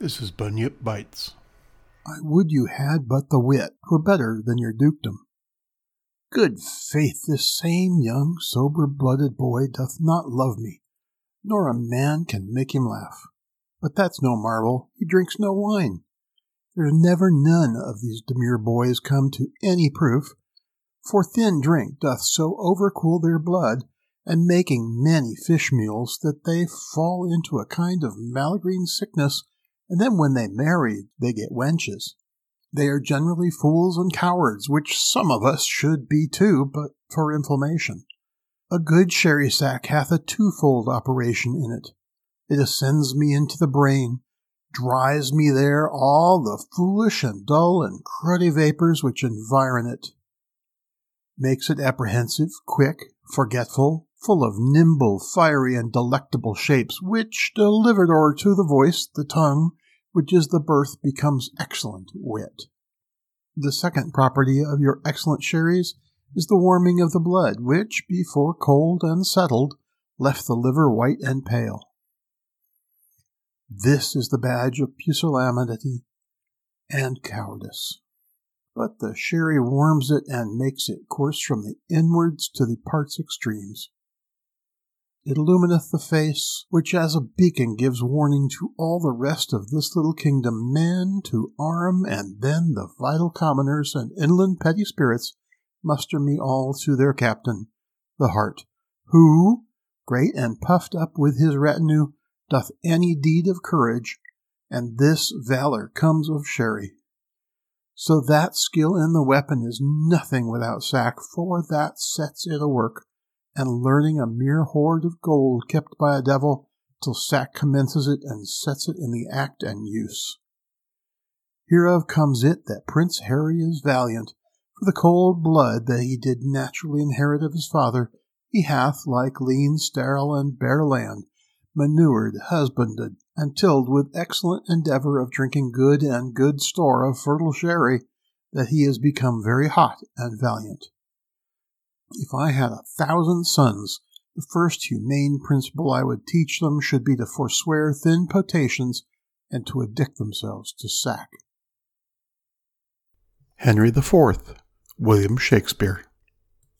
This is Bunyip Bites. I would you had but the wit, twere better than your dukedom. Good faith, this same young, sober blooded boy doth not love me, nor a man can make him laugh. But that's no marvel, he drinks no wine. There's never none of these demure boys come to any proof, for thin drink doth so overcool their blood, and making many fish mules, that they fall into a kind of male green sickness, and then when they marry they get wenches. They are generally fools and cowards, which some of us should be too, but for inflammation. A good sherry sack hath a twofold operation in it. It ascends me into the brain, dries me there all the foolish and dull and cruddy vapors which environ it, makes it apprehensive, quick, forgetful, full of nimble, fiery, and delectable shapes, which, delivered o'er to the voice, the tongue, which is the birth, becomes excellent wit. The second property of your excellent sherris is the warming of the blood, which, before cold and settled, left the liver white and pale. This is the badge of pusillanimity and cowardice. But the sherry warms it and makes it course from the inwards to the parts extremes. It illumineth the face, which as a beacon gives warning to all the rest of this little kingdom, men to arm, and then the vital commoners and inland petty spirits muster me all to their captain, the heart, who, great and puffed up with his retinue, doth any deed of courage, and this valor comes of sherry. So that skill in the weapon is nothing without sack, for that sets it a work, and learning a mere hoard of gold kept by a devil till sack commences it and sets it in the act and use. Hereof comes it that Prince Harry is valiant, for the cold blood that he did naturally inherit of his father, he hath, like lean, sterile, and bare land, manured, husbanded, and tilled with excellent endeavor of drinking good and good store of fertile sherry, that he is become very hot and valiant. If I had a thousand sons, the first humane principle I would teach them should be to forswear thin potations and to addict themselves to sack. Henry IV, William Shakespeare.